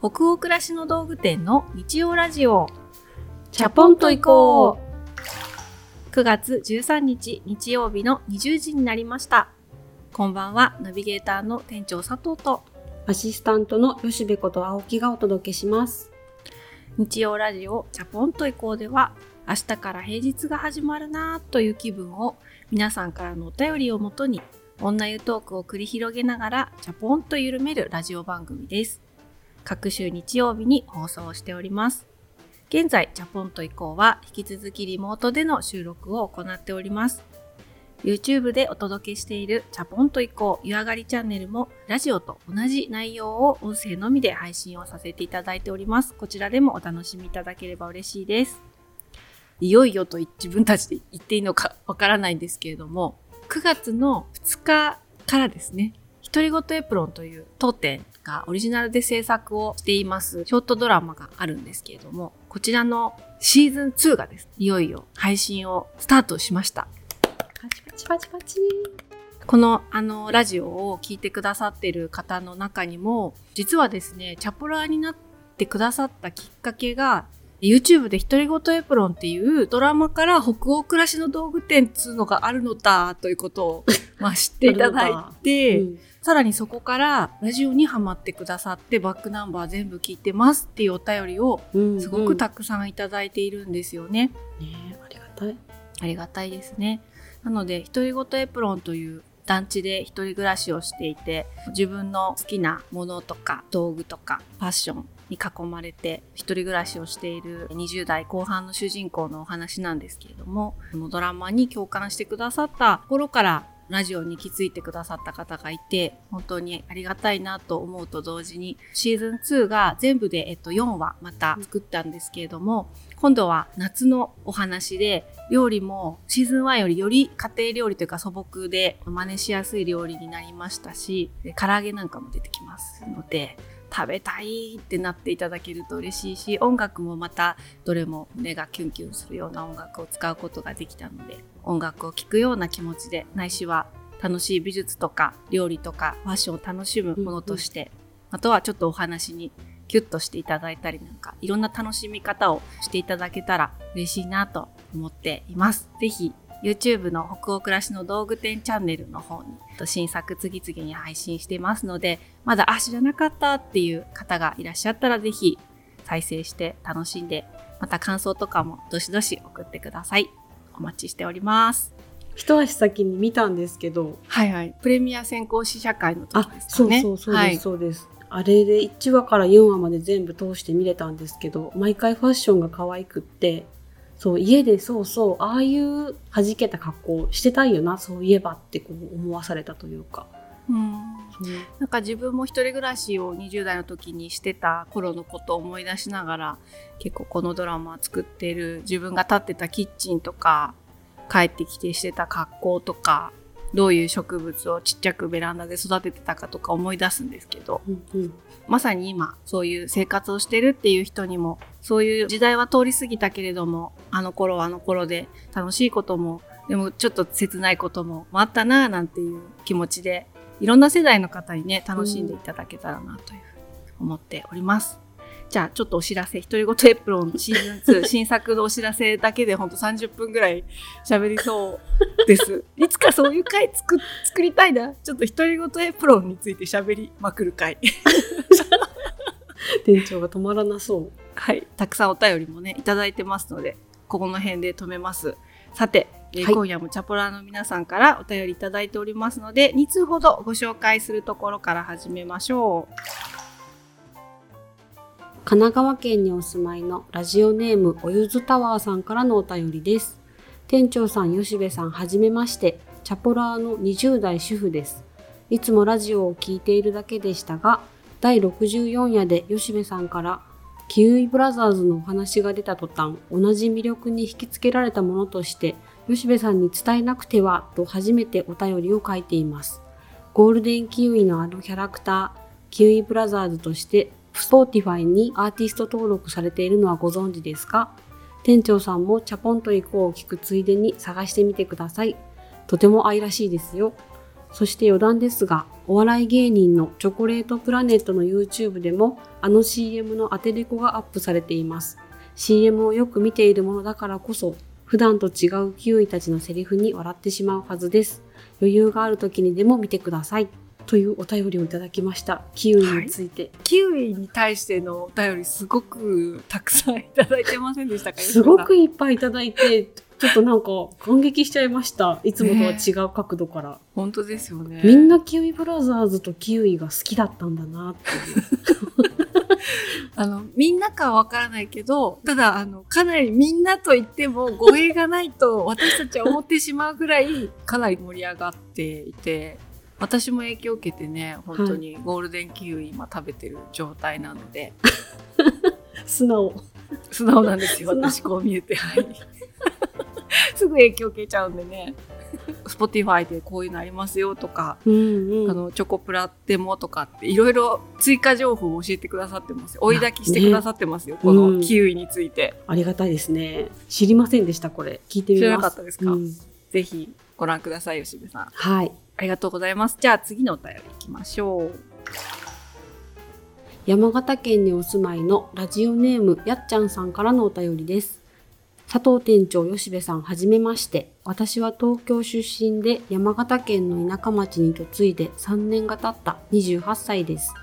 北欧暮らしの道具店の日曜ラジオ。チャポンと行こう。9月13日日曜日の20時になりました。こんばんはナビゲーターの店長佐藤と。アシスタントの吉部こと青木がお届けします。日曜ラジオチャポンと行こうでは明日から平日が始まるなという気分を皆さんからのお便りをもとに女湯トークを繰り広げながらチャポンと緩めるラジオ番組です各週日曜日に放送しております。現在、ジャポンと以降は引き続きリモートでの収録を行っております。YouTube でお届けしているチャポンと以降湯上がりチャンネルもラジオと同じ内容を音声のみで配信をさせていただいております。こちらでもお楽しみいただければ嬉しいです。いよいよと自分たちで言っていいのかわからないんですけれども、9月の2日からですね、独り言エプロンという当店がオリジナルで制作をしていますショートドラマがあるんですけれども、こちらのシーズン2がです、いよいよ配信をスタートしました。パチパチパチパチ。このあのラジオを聴いてくださってる方の中にも、実はですね、チャポラーになってくださったきっかけが、YouTube で独り言エプロンっていうドラマから北欧暮らしの道具店っつうのがあるのだということを、まあ、知っていただいて、うんさらにそこからラジオにハマってくださってバックナンバー全部聞いてますっていうお便りをすごくたくさんいただいているんですよね。うんうん、ねありがたい。ありがたいですね。なので、独り言エプロンという団地で一人暮らしをしていて、自分の好きなものとか道具とかファッションに囲まれて一人暮らしをしている20代後半の主人公のお話なんですけれども、このドラマに共感してくださった頃からラジオに気づいてくださった方がいて、本当にありがたいなと思うと同時に、シーズン2が全部で、えっと、4話また作ったんですけれども、今度は夏のお話で、料理もシーズン1よりより家庭料理というか素朴で真似しやすい料理になりましたし、唐揚げなんかも出てきますので、食べたいってなっていただけると嬉しいし音楽もまたどれも胸がキュンキュンするような音楽を使うことができたので音楽を聴くような気持ちでないしは楽しい美術とか料理とかファッションを楽しむものとして、うんうん、あとはちょっとお話にキュッとしていただいたりなんかいろんな楽しみ方をしていただけたら嬉しいなと思っています。ぜひ YouTube の北欧暮らしの道具店チャンネルの方に新作次々に配信していますので、まだあ、知らなかったっていう方がいらっしゃったらぜひ再生して楽しんで、また感想とかもどしどし送ってください。お待ちしております。一足先に見たんですけど。はいはい。プレミア先行試写会の時ですかね。そうそうそうです、そうです。あれで1話から4話まで全部通して見れたんですけど、毎回ファッションが可愛くって、そう、家でそうそう、ああいう弾けた格好してたいよな、そういえばってこう思わされたというか。うん、なんか自分も一人暮らしを20代の時にしてた頃のことを思い出しながら結構このドラマ作っている自分が立ってたキッチンとか帰ってきてしてた格好とかどういう植物をちっちゃくベランダで育ててたかとか思い出すんですけど、うんうん、まさに今そういう生活をしてるっていう人にもそういう時代は通り過ぎたけれどもあの頃はあの頃で楽しいこともでもちょっと切ないこともあったななんていう気持ちでいろんな世代の方にね楽しんでいただけたらなという思っております。じゃあちょっとお知らせ、独り言エプロンシーズン2 新作のお知らせだけでほんと30分ぐらい喋りそうです。いつかそういう回作作りたいな。ちょっと独り言エプロンについて喋りまくる回。店長が止まらなそう。はい。たくさんお便りもね、いただいてますので、ここの辺で止めます。さて、えー今夜もチャポラーの皆さんからお便りいただいておりますので、2通ほどご紹介するところから始めましょう。神奈川県にお住まいのラジオネームおゆずタワーさんからのお便りです。店長さん、吉部さん、はじめまして。チャポラーの20代主婦です。いつもラジオを聴いているだけでしたが、第64夜で吉部さんからキウイブラザーズのお話が出た途端、同じ魅力に引きつけられたものとして、吉部さんに伝えなくてはと初めてお便りを書いています。ゴールデンキウイのあのキャラクター、キウイブラザーズとして Spotify にアーティスト登録されているのはご存知ですか？店長さんもチャポンと行こうを聞くついでに探してみてください。とても愛らしいですよ。そして余談ですが、お笑い芸人のチョコレートプラネットの YouTube でもあの CM のアテレコがアップされています。CM をよく見ているものだからこそ、普段と違うキウイたちのセリフに笑ってしまうはずです。余裕がある時にでも見てください。というお便りをいただきました。キウイについて。キウイに対してのお便りすごくたくさんいただいてませんでしたか？すごくいっぱいいただいて、ちょっとなんか感激しちゃいました。いつもとは違う角度から。本当ですよねみんなキウイブラザーズとキウイが好きだったんだなっていう。あのみんなかはわからないけどただあのかなりみんなと言っても語弊がないと私たちは思ってしまうぐらいかなり盛り上がっていて私も影響を受けてね本当にゴールデンキウイ今食べてる状態なので、素直。素直なんですよ私こう見えて。はい。すぐ影響受けちゃうんでね。Spotify でこういうのありますよとか、うんうん。あのチョコプラでもとかっていろいろ追加情報を教えてくださってますよ。追い焚きしてくださってますよ、こうん。のキウイについて、ありがたいですね。知りませんでした、これ。聞いてみます。知らなかったですか？うん。ぜひご覧ください吉部さん。はい。ありがとうございますじゃあ次のお便りいきましょう山形県にお住まいのラジオネームやっちゃんさんからのお便りです。佐藤店長吉部さんはじめまして。私は東京出身で山形県の田舎町に嫁いで3年が経った28歳です。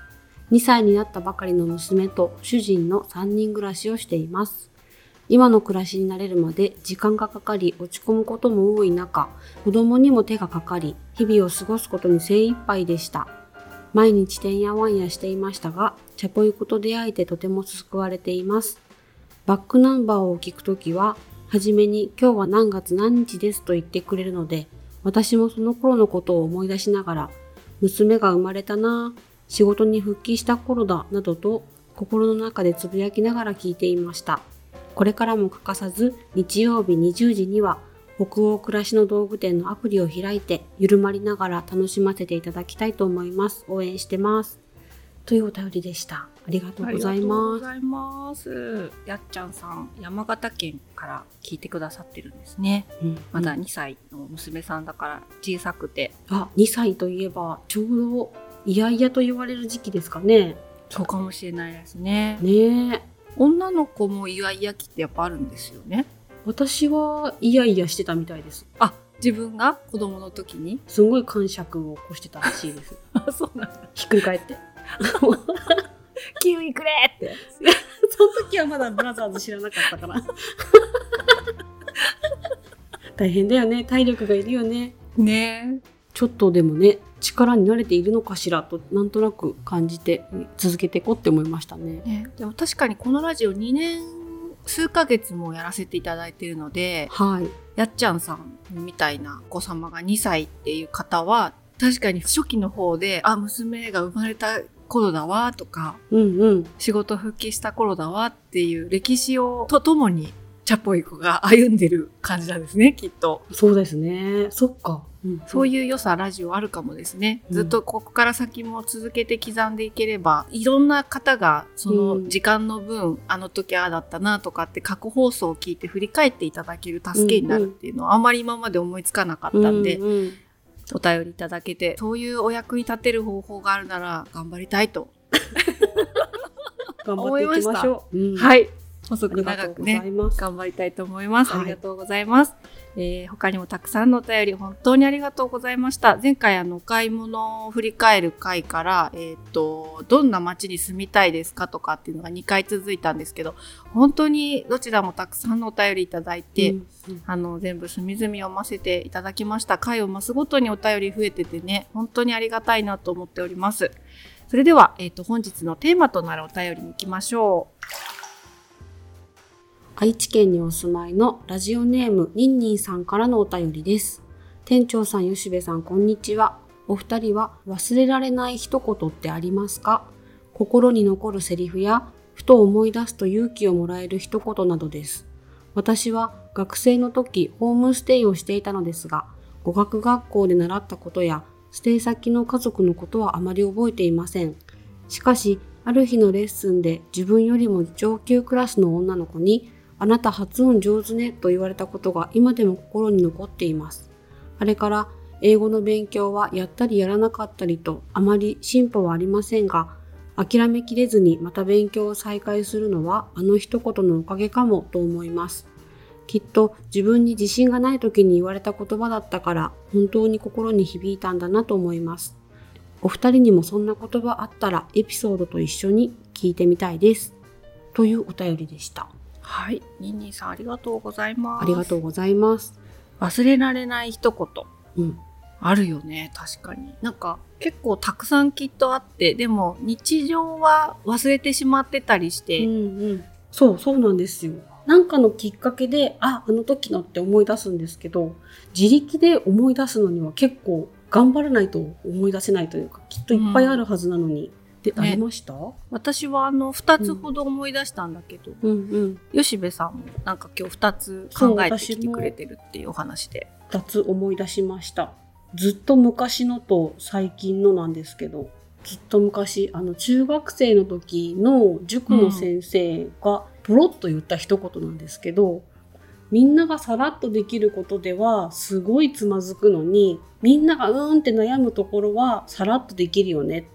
2歳になったばかりの娘と主人の3人暮らしをしています。今の暮らしに慣れるまで時間がかかり落ち込むことも多い中、子供にも手がかかり、日々を過ごすことに精一杯でした。毎日てんやわんやしていましたが、チャポイコと出会えてとても救われています。バックナンバーを聞くときは、はじめに今日は何月何日ですと言ってくれるので、私もその頃のことを思い出しながら、娘が生まれたなぁ、仕事に復帰した頃だ、などと心の中でつぶやきながら聞いていました。これからも欠かさず、日曜日20時には、北欧暮らしの道具店のアプリを開いて、ゆるまりながら楽しませていただきたいと思います。応援してます。というお便りでした。ありがとうございありがとうます。ございますやっちゃんさん山形県から聞いてくださってるんですねうんまだうん2歳の娘さんだから小さくて、あ、2歳といえば、ちょうど、いやいやと言われる時期ですかね。そうかもしれないですねねえ。女の子もイヤイヤ期ってやっぱあるんですよね私は、いやいやしてたみたいです。あ自分が子供の時に？すごい感触を起こしてたらしいです。あそうなんだひっくり返って。キウイくれって その時はまだブラザーズ知らなかったから。大変だよね。体力がいるよね。ねちょっとでもね、力に慣れているのかしらと、なんとなく感じて、続けていこうって思いましたね。ねでも確かにこのラジオ2年数ヶ月もやらせていただいているのではい。やっちゃんさんみたいなお子様が2歳っていう方は確かに初期の方であ娘が生まれた頃だわとかうんうん。仕事復帰した頃だわっていう歴史をとともにチャポイコが歩んでる感じなんですねきっとそうですね。そっか。うん、そういう良さラジオあるかもですね、うん。ずっとここから先も続けて刻んでいければいろんな方がその時間の分、あの時ああだったなとかって過去放送を聞いて振り返っていただける助けになるっていうのはあんまり今まで思いつかなかったんで、うんうん。お便りいただけてそういうお役に立てる方法があるなら頑張りたいと、頑張っていきましょう。うん。はい細あく長くね。頑張りたいと思います。はいありがとうございます。えー他にもたくさんのお便り本当にありがとうございました。前回あのお買い物を振り返る回から、えっ、と、どんな街に住みたいですかとかっていうのが2回続いたんですけど、本当にどちらもたくさんのお便りいただいて、うんうんあの、全部隅々読ませていただきました。回を増すごとにお便り増えててね、本当にありがたいなと思っております。それでは、えっ、と、本日のテーマとなるお便りに行きましょう。愛知県にお住まいのラジオネームニンニンさんからのお便りです。店長さん、吉部さん、こんにちは。お二人は忘れられない一言ってありますか？心に残るセリフや、ふと思い出すと勇気をもらえる一言などです。私は学生の時ホームステイをしていたのですが、語学学校で習ったことや、ステイ先の家族のことはあまり覚えていません。しかし、ある日のレッスンで自分よりも上級クラスの女の子に、あなた発音上手ねと言われたことが今でも心に残っています。あれから英語の勉強はやったりやらなかったりとあまり進歩はありませんが、諦めきれずにまた勉強を再開するのはあの一言のおかげかもと思います。きっと自分に自信がない時に言われた言葉だったから本当に心に響いたんだなと思います。お二人にもそんな言葉あったらエピソードと一緒に聞いてみたいです。というお便りでした。はい、ニンニンさんありがとうございます。ありがとうございます。忘れられない一言。うん。あるよね、確かに。なんか結構たくさんきっとあって、でも日常は忘れてしまってたりして、うんうん。そう、そうなんですよ。なんかのきっかけで、あ、あの時のって思い出すんですけど、自力で思い出すのには結構頑張らないと思い出せないというか、きっといっぱいあるはずなのに。で、ありました、私はあの2つほど思い出したんだけど、うんうん。吉部さんもなんか今日2つ考えてきてくれてるっていうお話で。二つ思い出しました。ずっと昔のと最近のなんですけど、ずっと昔、あの、中学生の時の塾の先生がポロッと言った一言なんですけど、みんながさらっとできることではすごいつまずくのに、みんながうーんって悩むところはさらっとできるよね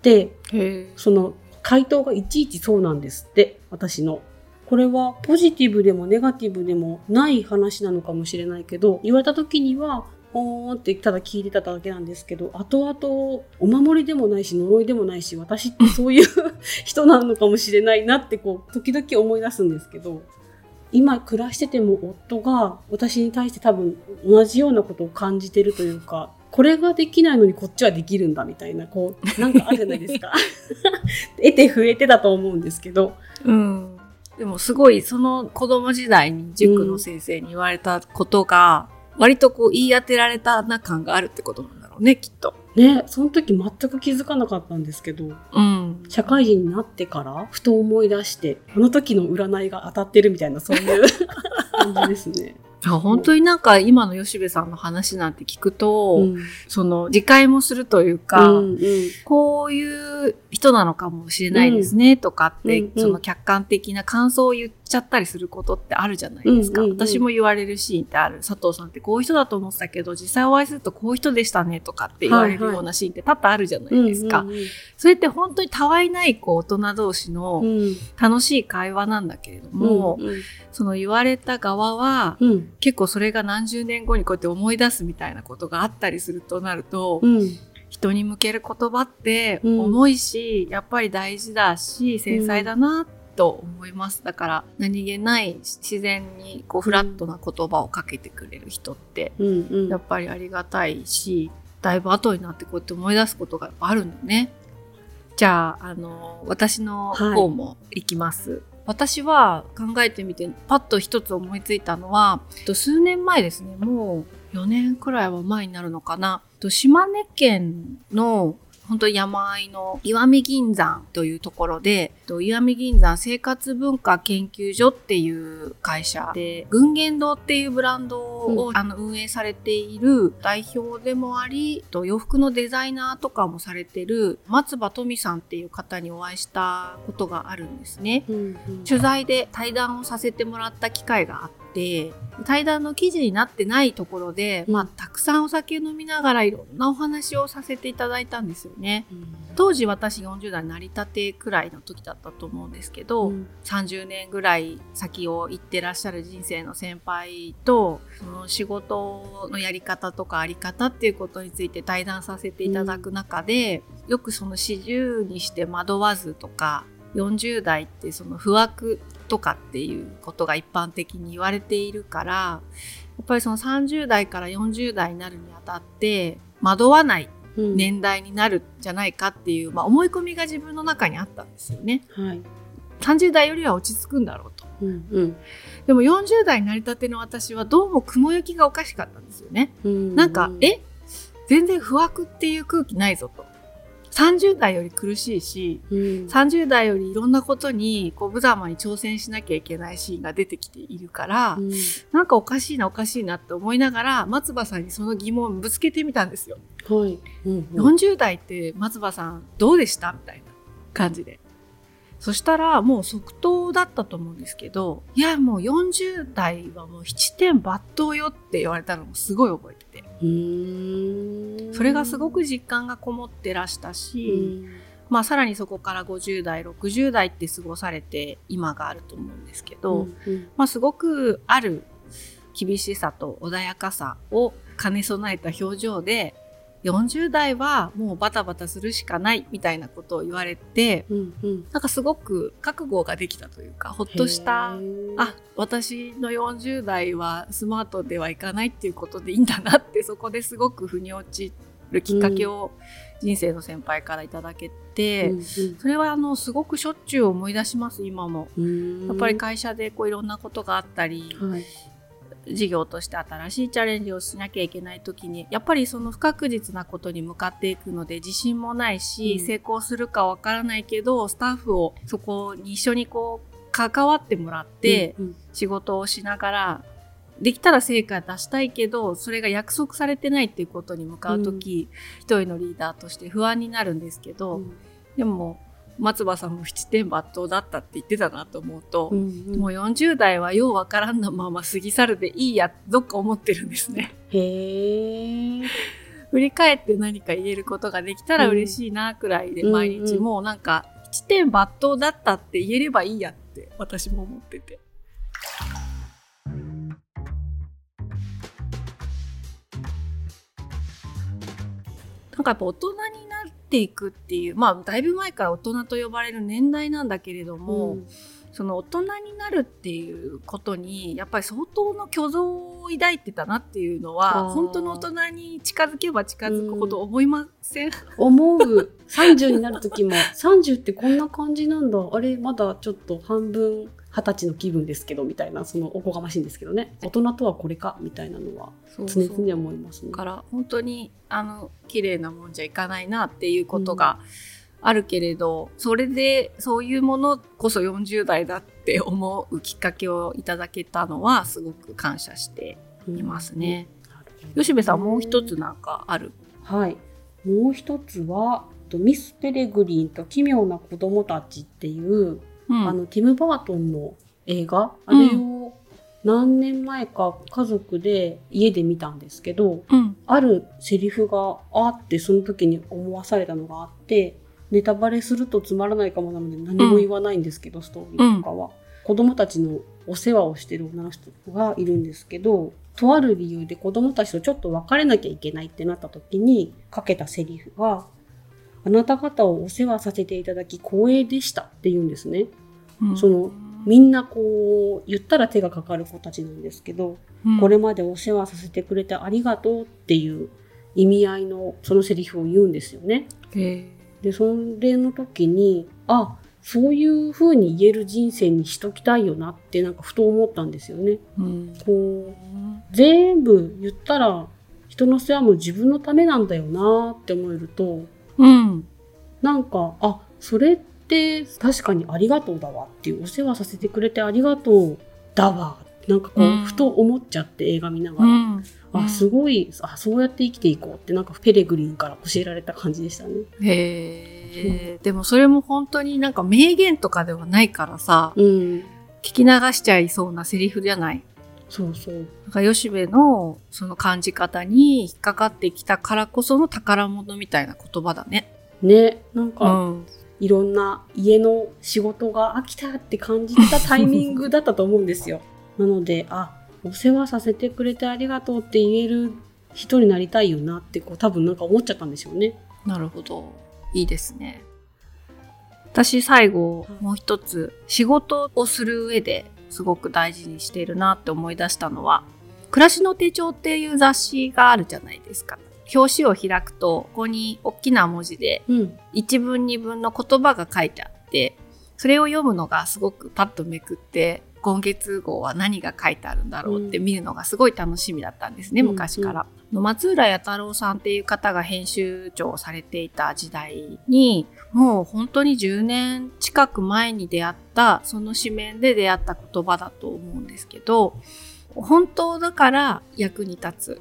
って、へその回答がいちいちそうなんですって、私の。これはポジティブでもネガティブでもない話なのかもしれないけど、言われた時には、おーってただ聞いてただけなんですけど、後々お守りでもないし呪いでもないし、私ってそういう 人なのかもしれないなってこう、時々思い出すんですけど、今暮らしてても夫が私に対して多分同じようなことを感じてるというか、これができないのにこっちはできるんだみたいな、こう、なんかあるじゃないですか。得て増えてだと思うんですけど、うん。でもすごいその子供時代に塾の先生に言われたことが、割とこう言い当てられたな感があるってことなんだろうね、きっと。ね、その時全く気づかなかったんですけど、うん。社会人になってからふと思い出して、あの時の占いが当たってるみたいな、そういう 感じですね。あ本当になんか今の吉部さんの話なんて聞くと、うん。その自戒もするというか、うんうん。こういう人なのかもしれないですね、とかって、うんうん。その客観的な感想を言っちゃったりすることってあるじゃないですか。うんうんうん。私も言われるシーンってある。佐藤さんってこういう人だと思ってたけど、実際お会いするとこういう人でしたねとかって言われるようなシーンって多々あるじゃないですか。うんそれって本当にたわいないこう大人同士のうん。うん楽しい会話なんだけれども、うんその言われた側は、うん。結構それが何十年後にこうやって思い出すみたいなことがあったりするとなると、うん。人に向ける言葉ってうん。重いし、やっぱり大事だし繊細だなと思います。だから何気ない自然にこうフラットな言葉をかけてくれる人ってやっぱりありがたいし、だいぶ後になってこうやって思い出すことがあるんだね。じゃあ、あの、私の方もいきます。私は考えてみて、パッと一つ思いついたのは、えっと数年前ですね、もう4年くらいは前になるのかな。えっと島根県の本当に山あいの石見銀山というところで、えっと石見銀山生活文化研究所っていう会社で、群言堂っていうブランドを、うあの運営されている代表でもあり、えっと洋服のデザイナーとかもされてる松葉富さんっていう方にお会いしたことがあるんですね。うんうん取材で対談をさせてもらった機会があって対談の記事になってないところで、うん。まあ、たくさんお酒飲みながらいろんなお話をさせていただいたんですよね。うん。当時私40代成り立てくらいの時だったと思うんですけど、うん。30年ぐらい先を行ってらっしゃる人生の先輩とその仕事のやり方とかあり方っていうことについて対談させていただく中で、よくその40にして惑わずとか40代ってその不惑とかっていうことが一般的に言われているからやっぱりその30代から40代になるにあたって惑わないうん年代になるんじゃないかっていう、まあ、思い込みが自分の中にあったんですよね。はい30代よりは落ち着くんだろうと。うんうんでも40代になりたての私はどうも雲行きがおかしかったんですよね。うんなんか、え？全然不惑っていう空気ないぞと。30代より苦しいし、うん。30代よりいろんなことにこう無様に挑戦しなきゃいけないシーンが出てきているから、うん。なんかおかしいなおかしいなって思いながら松葉さんにその疑問をぶつけてみたんですよ。はい。うんうん。40代って松葉さんどうでした？みたいな感じで。そしたらもう即答だったと思うんですけど、いやもう40代はもう七点抜刀よって言われたのもすごい覚えてて。それがすごく実感がこもってらしたうし、ん。まあさらにそこから50代、60代って過ごされて今があると思うんですけど、うん。まあすごくある厳しさと穏やかさを兼ね備えた表情で、40代はもうバタバタするしかないみたいなことを言われて、うんうん。なんかすごく覚悟ができたというか、ほっとした。あ、私の40代はスマートではいかないっていうことでいいんだなって、そこですごく腑に落ちるきっかけを人生の先輩からいただけて、うんそれはあの、すごくしょっちゅう思い出します、今も。うん。やっぱり会社でこういろんなことがあったり、はい事業として新しいチャレンジをしなきゃいけない時にやっぱりその不確実なことに向かっていくので自信もないし、うん。成功するかわからないけどスタッフをそこに一緒にこう関わってもらってうん仕事をしながらできたら成果出したいけどそれが約束されてないっていうことに向かう時、一人のリーダーとして不安になるんですけど、うん。でも松葉さんも七点抜刀だったって言ってたなと思うと、うんうんもう40代はようわからんなまま過ぎ去るでいいやどっか思ってるんですね。へえ振り返って何か言えることができたら嬉しいなくらいで、うん毎日もうなんか七点抜刀だったって言えればいいやって私も思ってて。なんかやっぱ大人になっていくっていうまあだいぶ前から大人と呼ばれる年代なんだけれども、その大人になるっていうことにやっぱり相当の虚像を抱いてたなっていうのは本当の大人に近づけば近づくほど思いません、思う。30になる時も。30ってこんな感じなんだ。あれまだちょっと半分二十歳の気分ですけどみたいなそのおこがましいんですけどね。大人とはこれかみたいなのはそうそう。常々思いますね。だから本当にあの綺麗なもんじゃいかないなっていうことがあるけれど、それでそういうものこそ40代だって思うきっかけをいただけたのはすごく感謝していますね。吉部さんもう一つなんかある？はい。もう一つはとミス・ペレグリンと奇妙な子供たちっていう、うん。あのティム・バートンの映画？あれを何年前か家族で家で見たんですけどうん。あるセリフがあってその時に思わされたのがあってネタバレするとつまらないかもなので何も言わないんですけど、ストーリーとかは、子供たちのお世話をしてる女の人がいるんですけどとある理由で子供たちとちょっと別れなきゃいけないってなった時にかけたセリフが「あなた方をお世話させていただき光栄でした」って言うんですね。うんそのみんなこう言ったら手がかかる子たちなんですけど、うんこれまでお世話させてくれてありがとうっていう意味合いのそのセリフを言うんですよね。へで、それの時に、あ、そういう風に言える人生にしときたいよなってなんかふと思ったんですよね。ーうんこう、全部言ったら人の世話も自分のためなんだよなって思えると、うんなんか、あ、それって確かにありがとうだわっていう、お世話させてくれてありがとうだわ。なんかこう、うんふと思っちゃって映画見ながら。うんあ、すごい、あ、そうやって生きていこうって、なんかペレグリンから教えられた感じでしたね。へえでもそれも本当になんか名言とかではないからさうん。聞き流しちゃいそうなセリフじゃない？そうそう。なんか吉部のその感じ方に引っかかってきたからこその宝物みたいな言葉だね。ね、なんうか、ん。いろんな家の仕事が飽きたって感じたタイミングだったと思うんですよ。なので、あ、お世話させてくれてありがとうって言える人になりたいよなって、こう、多分なんか思っちゃったんでしょうね。なるほど。いいですね。私最後もう一つ仕事をする上ですごく大事にしているなって思い出したのは暮らしの手帳っていう雑誌があるじゃないですか。表紙を開くとここに大きな文字でうん。一文二文の言葉が書いてあって、それを読むのがすごくパッとめくって、今月号は何が書いてあるんだろうって見るのがすごい楽しみだったんですね、うん昔から。の松浦弥太郎さんっていう方が編集長をされていた時代に、もう本当に10年近く前に出会った、その紙面で出会った言葉だと思うんですけど、本当だから役に立つ。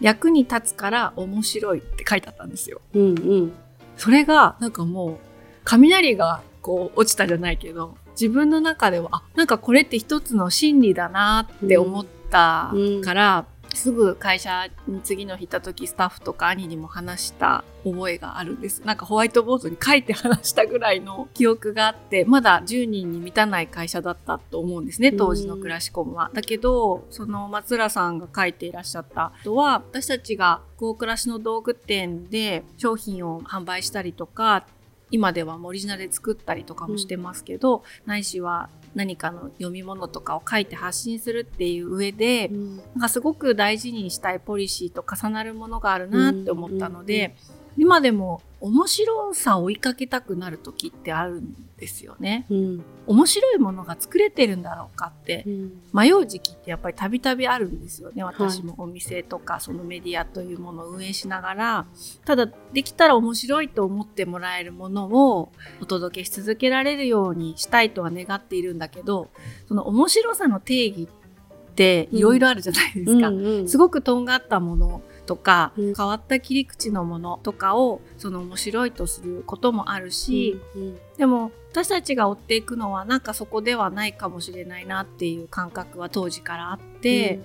役に立つから面白いって書いてあったんですよ。うんうん。それが、なんかもう、雷がこう落ちたじゃないけど自分の中ではあなんかこれって一つの真理だなって思ったから、すぐ会社に次の日行った時スタッフとか兄にも話した覚えがあるんです。なんかホワイトボードに書いて話したぐらいの記憶があってまだ10人に満たない会社だったと思うんですね当時のクラシコムは。だけどその松浦さんが書いていらっしゃったのは私たちが高暮らしの道具店で商品を販売したりとか今ではオリジナルで作ったりとかもしてますけど、ないしは何かの読み物とかを書いて発信するっていう上で、うん。なんかすごく大事にしたいポリシーと重なるものがあるなって思ったので、今でも面白さを追いかけたくなる時ってあるんですよね。うん。面白いものが作れてるんだろうかってうん。迷う時期ってやっぱりたびたびあるんですよね。私もお店とかそのメディアというものを運営しながらただできたら面白いと思ってもらえるものをお届けし続けられるようにしたいとは願っているんだけどその面白さの定義っていろいろあるじゃないですか。すごくとんがったものとか、うん。変わった切り口のものとかをその面白いとすることもあるし、うんでも私たちが追っていくのはなんかそこではないかもしれないなっていう感覚は当時からあって、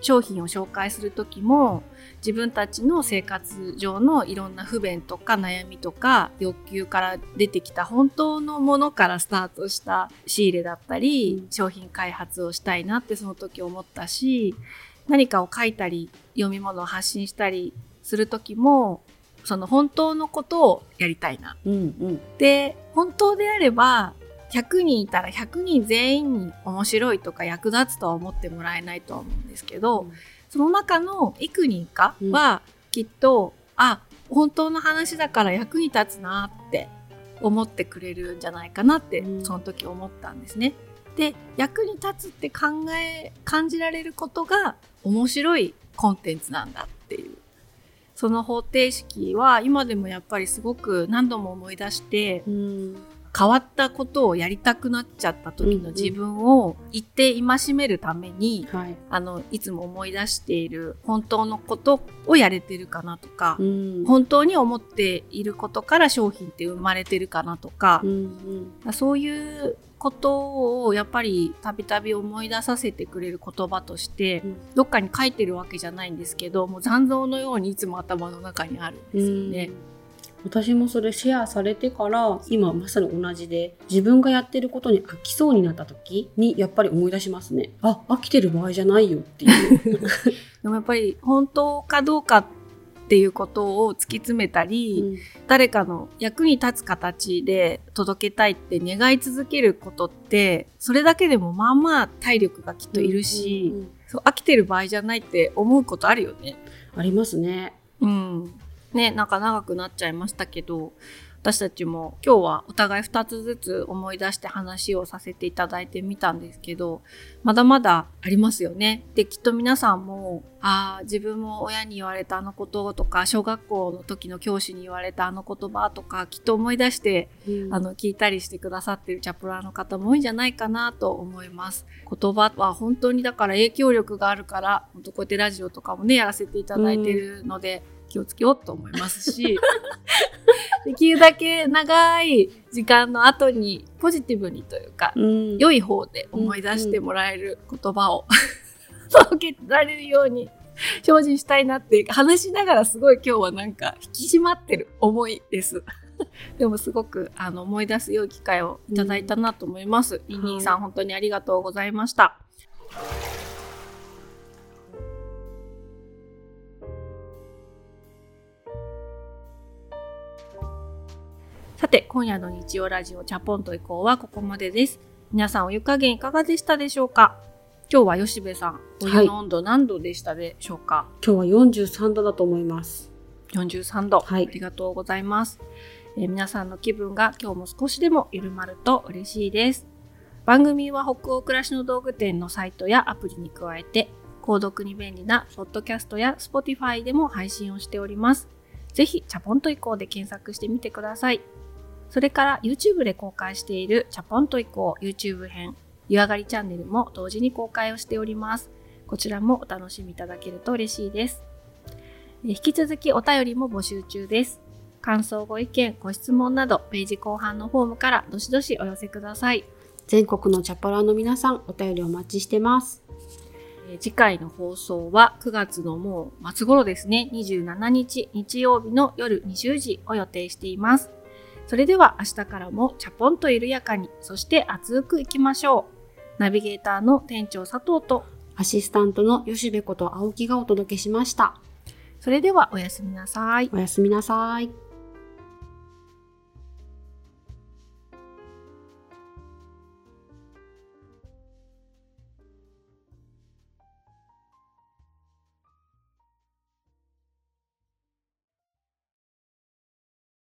商品を紹介する時も自分たちの生活上のいろんな不便とか悩みとか欲求から出てきた本当のものからスタートした仕入れだったり、うん。商品開発をしたいなってその時思ったし何かを書いたり読み物を発信したりする時もその本当のことをやりたいな。うんうん。で本当であれば100人いたら100人全員に面白いとか役立つとは思ってもらえないとは思うんですけど、うん。その中の幾人かはきっと、あ本当の話だから役に立つなって思ってくれるんじゃないかなって、うん。その時思ったんですね。で役に立つって考え感じられることが面白いコンテンツなんだっていう。その方程式は今でもやっぱりすごく何度も思い出してうん変わったことをやりたくなっちゃった時の自分を一定戒めるために、はい。あのいつも思い出している本当のことをやれてるかなとか、うん。本当に思っていることから商品って生まれてるかなとかう、ん。そういうことをやっぱりたびたび思い出させてくれる言葉として、うん。どっかに書いてるわけじゃないんですけどもう残像のようにいつも頭の中にあるんですよね。私もそれシェアされてから今まさに同じで自分がやってることに飽きそうになった時にやっぱり思い出しますね。あ飽きてる場合じゃないよっていう。でもやっぱり本当かどうかっていうことを突き詰めたり、誰かの役に立つ形で届けたいって願い続けることってそれだけでもまあまあ体力がきっといるし、うんうんうんそう飽きてる場合じゃないって思うことあるよね。ありますねうん。ね、なんか長くなっちゃいましたけど、私たちも今日はお互い2つずつ思い出して話をさせていただいてみたんですけど、まだまだありますよね。で、きっと皆さんも、ああ、自分も親に言われたあのこととか、小学校の時の教師に言われたあの言葉とか、きっと思い出してあの聞いたりしてくださってるチャプラーの方も多いんじゃないかなと思います。言葉は本当にだから影響力があるから、本当こうやってラジオとかもね、やらせていただいてるので、気をつけようと思いますし、できるだけ長い時間の後にポジティブにというか、うん良い方で思い出してもらえる言葉を 届けられるように精進したいなって話しながらすごい今日はなんか引き締まってる思いです。でもすごくあの思い出す良い機会をいただいたなと思います。ニンニンさん、本当にありがとうございました。さて、今夜の日曜ラジオチャポンと以降はここまでです。皆さんお湯加減いかがでしたでしょうか？今日は吉部さん、お湯の温度何度でしたでしょうか、今日は43度だと思います。43度、はい。ありがとうございます、えー皆さんの気分が今日も少しでも緩まると嬉しいです。番組は北欧暮らしの道具店のサイトやアプリに加えて購読に便利なポッドキャストや Spotify でも配信をしております。ぜひチャポンと以降で検索してみてくださいそれから YouTube で公開しているチャポンと以降 YouTube 編湯上がりチャンネルも同時に公開をしておりますこちらもお楽しみいただけると嬉しいですえー引き続きお便りも募集中です。感想、ご意見、ご質問など、ページ後半のフォームからどしどしお寄せください。全国のチャポラーの皆さん、お便りお待ちしてます。えー次回の放送は9月のもう末頃ですね、27日日曜日の夜20時を予定しています。それでは明日からもチャポンと緩やかに、そして熱くいきましょう。ナビゲーターの店長佐藤と、アシスタントの吉部こと青木がお届けしました。それではおやすみなさい。おやすみなさい。